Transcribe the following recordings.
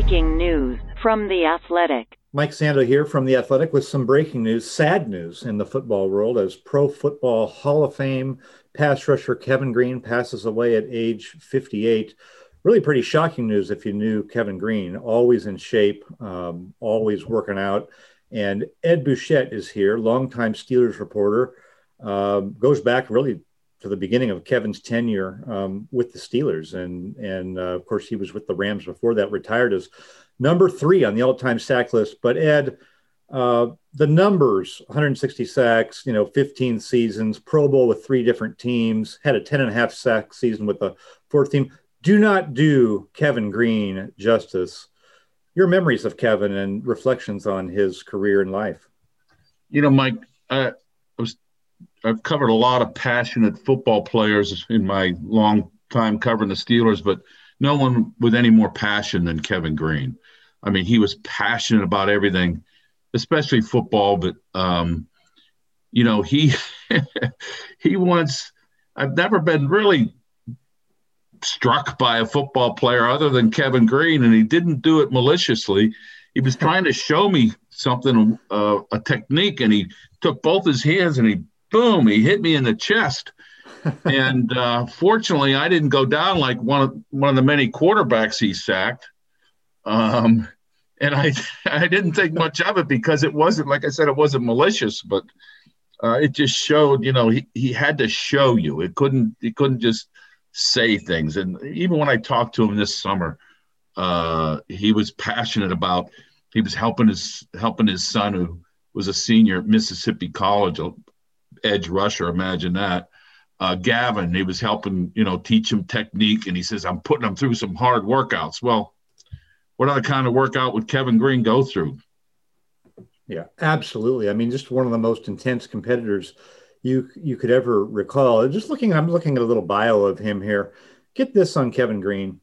Breaking news from The Athletic. Mike Sando here from The Athletic with some breaking news, sad news in the football world as Pro Football Hall of Fame pass rusher Kevin Greene passes away at age 58. Really pretty shocking news if you knew Kevin Greene, always in shape, um, always working out. And Ed Bouchette is here, longtime Steelers reporter, um, goes back really to the beginning of Kevin's tenure um, with the Steelers, and and uh, of course he was with the Rams before that. Retired as number three on the all-time sack list. But Ed, uh, the numbers: 160 sacks, you know, 15 seasons, Pro Bowl with three different teams, had a 10 and a half sack season with the fourth team. Do not do Kevin Greene justice. Your memories of Kevin and reflections on his career and life. You know, Mike, I was I've covered a lot of passionate football players in my long time covering the Steelers, but no one with any more passion than Kevin Greene. I mean, he was passionate about everything, especially football. But um, you know, he he once I've never been really struck by a football player other than Kevin Greene, and he didn't do it maliciously. He was trying to show me something, uh, a technique, and he took both his hands and he boom, he hit me in the chest. and uh, fortunately, I didn't go down like one of one of the many quarterbacks he sacked. Um, and I I didn't think much of it because it wasn't like I said, it wasn't malicious, but uh, it just showed, you know, he, he had to show you. It couldn't he couldn't just say things. And even when I talked to him this summer, uh, he was passionate about he was helping his helping his son who was a senior at Mississippi College, edge rusher. Imagine that. Uh, Gavin, he was helping, you know, teach him technique, and he says, "I'm putting him through some hard workouts." Well, what other kind of workout would Kevin Greene go through? Yeah, absolutely. I mean, just one of the most intense competitors you you could ever recall. Just looking, I'm looking at a little bio of him here. Get this on Kevin Greene.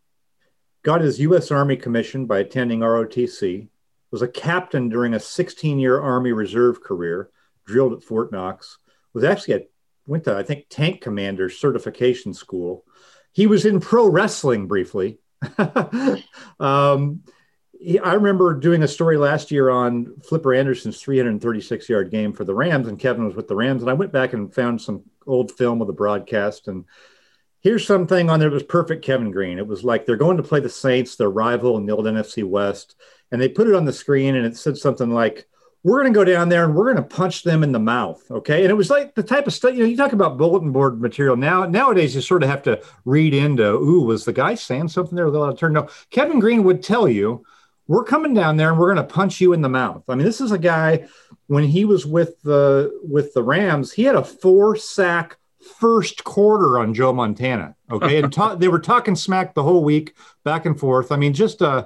Got his U.S. Army commission by attending ROTC. Was a captain during a 16-year Army Reserve career. Drilled at Fort Knox was actually at went to I think tank commander certification school. He was in pro wrestling briefly. um, he, I remember doing a story last year on Flipper Anderson's 336 yard game for the Rams, and Kevin was with the Rams. And I went back and found some old film of the broadcast. And here's something on there was perfect Kevin Greene. It was like they're going to play the Saints, their rival in the old NFC West. And they put it on the screen, and it said something like, we're going to go down there and we're going to punch them in the mouth. Okay. And it was like the type of stuff, you know, you talk about bulletin board material now. Nowadays, you sort of have to read into, ooh, was the guy saying something there? They'll turn. No, Kevin Greene would tell you, we're coming down there and we're going to punch you in the mouth. I mean, this is a guy when he was with the with the Rams, he had a four sack first quarter on Joe Montana. Okay. and ta- they were talking smack the whole week back and forth. I mean, just uh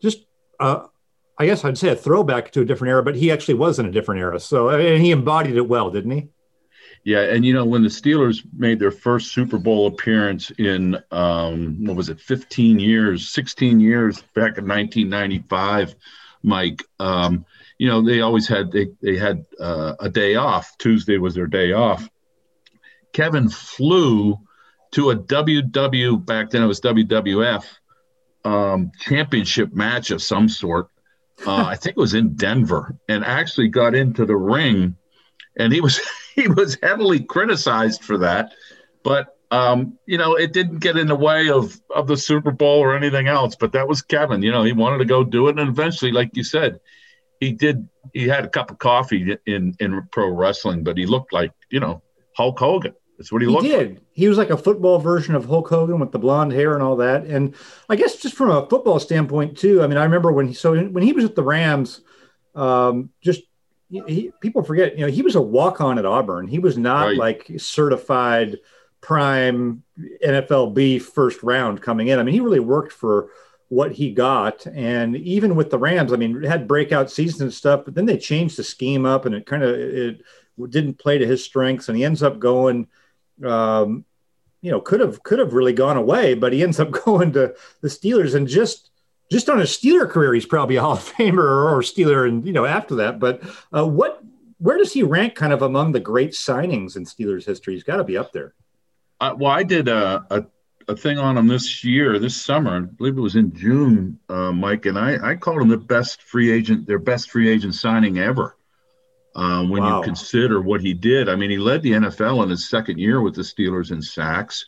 just uh I guess I'd say a throwback to a different era, but he actually was in a different era. So, and he embodied it well, didn't he? Yeah, and you know when the Steelers made their first Super Bowl appearance in um, what was it, 15 years, 16 years back in 1995, Mike. Um, you know they always had they they had uh, a day off. Tuesday was their day off. Kevin flew to a WW back then it was WWF um, championship match of some sort uh, I think it was in Denver, and actually got into the ring, and he was he was heavily criticized for that, but um, you know it didn't get in the way of of the Super Bowl or anything else. But that was Kevin. You know he wanted to go do it, and eventually, like you said, he did. He had a cup of coffee in in pro wrestling, but he looked like you know Hulk Hogan. That's what he, he looked did. Like. He was like a football version of Hulk Hogan with the blonde hair and all that. And I guess just from a football standpoint too. I mean, I remember when he so when he was at the Rams, um, just he, people forget, you know, he was a walk on at Auburn. He was not right. like certified prime NFL B first round coming in. I mean, he really worked for what he got. And even with the Rams, I mean, had breakout seasons and stuff, but then they changed the scheme up and it kind of it didn't play to his strengths, and he ends up going um, you know, could have could have really gone away, but he ends up going to the Steelers and just just on his Steeler career, he's probably a Hall of Famer or, Steeler, and you know after that. But uh, what where does he rank kind of among the great signings in Steelers history? He's got to be up there. Uh, well, I did a, a, a thing on him this year, this summer. I believe it was in June, uh, Mike, and I, I called him the best free agent, their best free agent signing ever. Uh, when wow. you consider what he did, I mean, he led the NFL in his second year with the Steelers in sacks.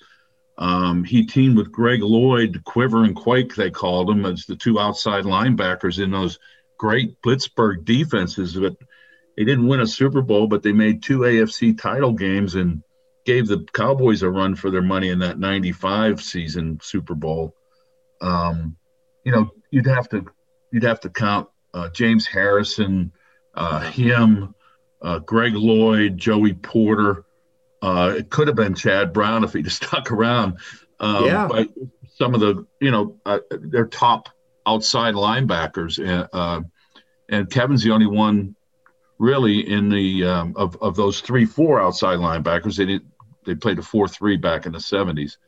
Um, he teamed with Greg Lloyd, Quiver and Quake, they called him, as the two outside linebackers in those great Pittsburgh defenses. But they didn't win a Super Bowl, but they made two AFC title games and gave the Cowboys a run for their money in that 95 season Super Bowl. Um, you know, you'd have to you'd have to count uh, James Harrison, uh, him, uh, Greg Lloyd, Joey Porter. Uh, it could have been Chad Brown if he'd stuck around. Um, yeah. But some of the, you know, uh, their top outside linebackers, and, uh, and Kevin's the only one really in the um, of of those three four outside linebackers. They did they played a four three back in the seventies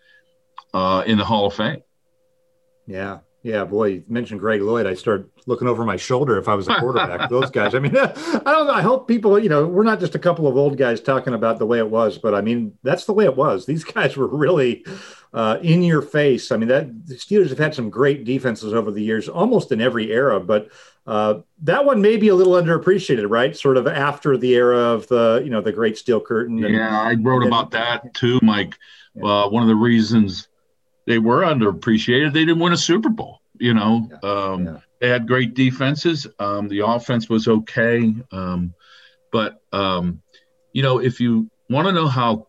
uh, in the Hall of Fame. Yeah, yeah, boy, you mentioned Greg Lloyd. I started looking over my shoulder if I was a quarterback. those guys. I mean, I don't. I hope people, you know, we're not just a couple of old guys talking about the way it was, but I mean, that's the way it was. These guys were really uh, in your face. I mean, that the Steelers have had some great defenses over the years, almost in every era, but uh, that one may be a little underappreciated, right? Sort of after the era of the, you know, the great steel curtain. And, yeah, I wrote about that too, Mike. Yeah. Uh, one of the reasons they were underappreciated. They didn't win a Super Bowl. You know, yeah. Um, yeah. they had great defenses. Um, the offense was okay, um, but um, you know, if you want to know how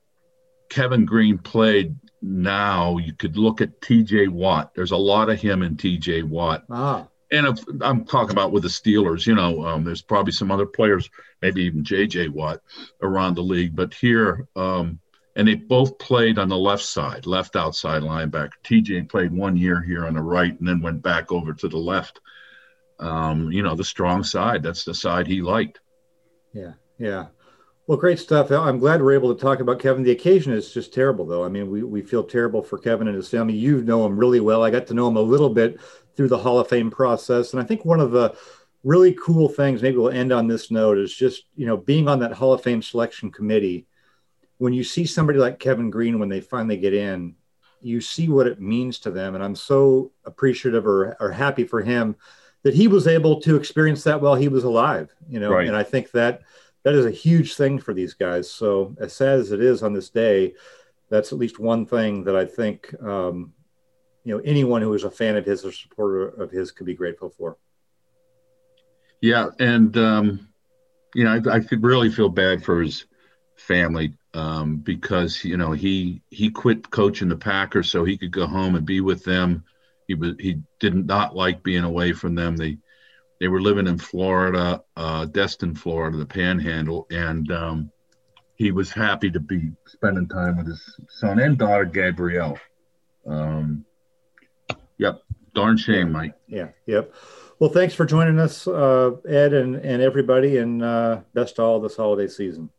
Kevin Greene played now, you could look at T.J. Watt. There's a lot of him in T.J. Watt. Ah. And if, I'm talking about with the Steelers, you know, um, there's probably some other players, maybe even J.J. Watt around the league, but here um, and they both played on the left side, left outside linebacker. TJ played one year here on the right and then went back over to the left. Um, you know, the strong side. That's the side he liked. Yeah, yeah. Well, great stuff. I'm glad we're able to talk about Kevin. The occasion is just terrible, though. I mean, we, we feel terrible for Kevin and his family. You know him really well. I got to know him a little bit through the Hall of Fame process. And I think one of the really cool things, maybe we'll end on this note, is just, you know, being on that Hall of Fame selection committee when you see somebody like Kevin Greene when they finally get in, you see what it means to them. And I'm so appreciative or, or happy for him that he was able to experience that while he was alive, you know, right. and I think that that is a huge thing for these guys. So as sad as it is on this day, that's at least one thing that I think, um, you know, anyone who is a fan of his or supporter of his could be grateful for. Yeah. And, um, you know, I, I could really feel bad for his family um, because you know he he quit coaching the Packers so he could go home and be with them. He was he did not like being away from them. They they were living in Florida, uh, Destin, Florida, the Panhandle, and um, he was happy to be spending time with his son and daughter Gabrielle. Um, yep, darn shame, Mike. Yeah, yep. Well, thanks for joining us, uh, Ed and, and everybody, and uh, best to all this holiday season.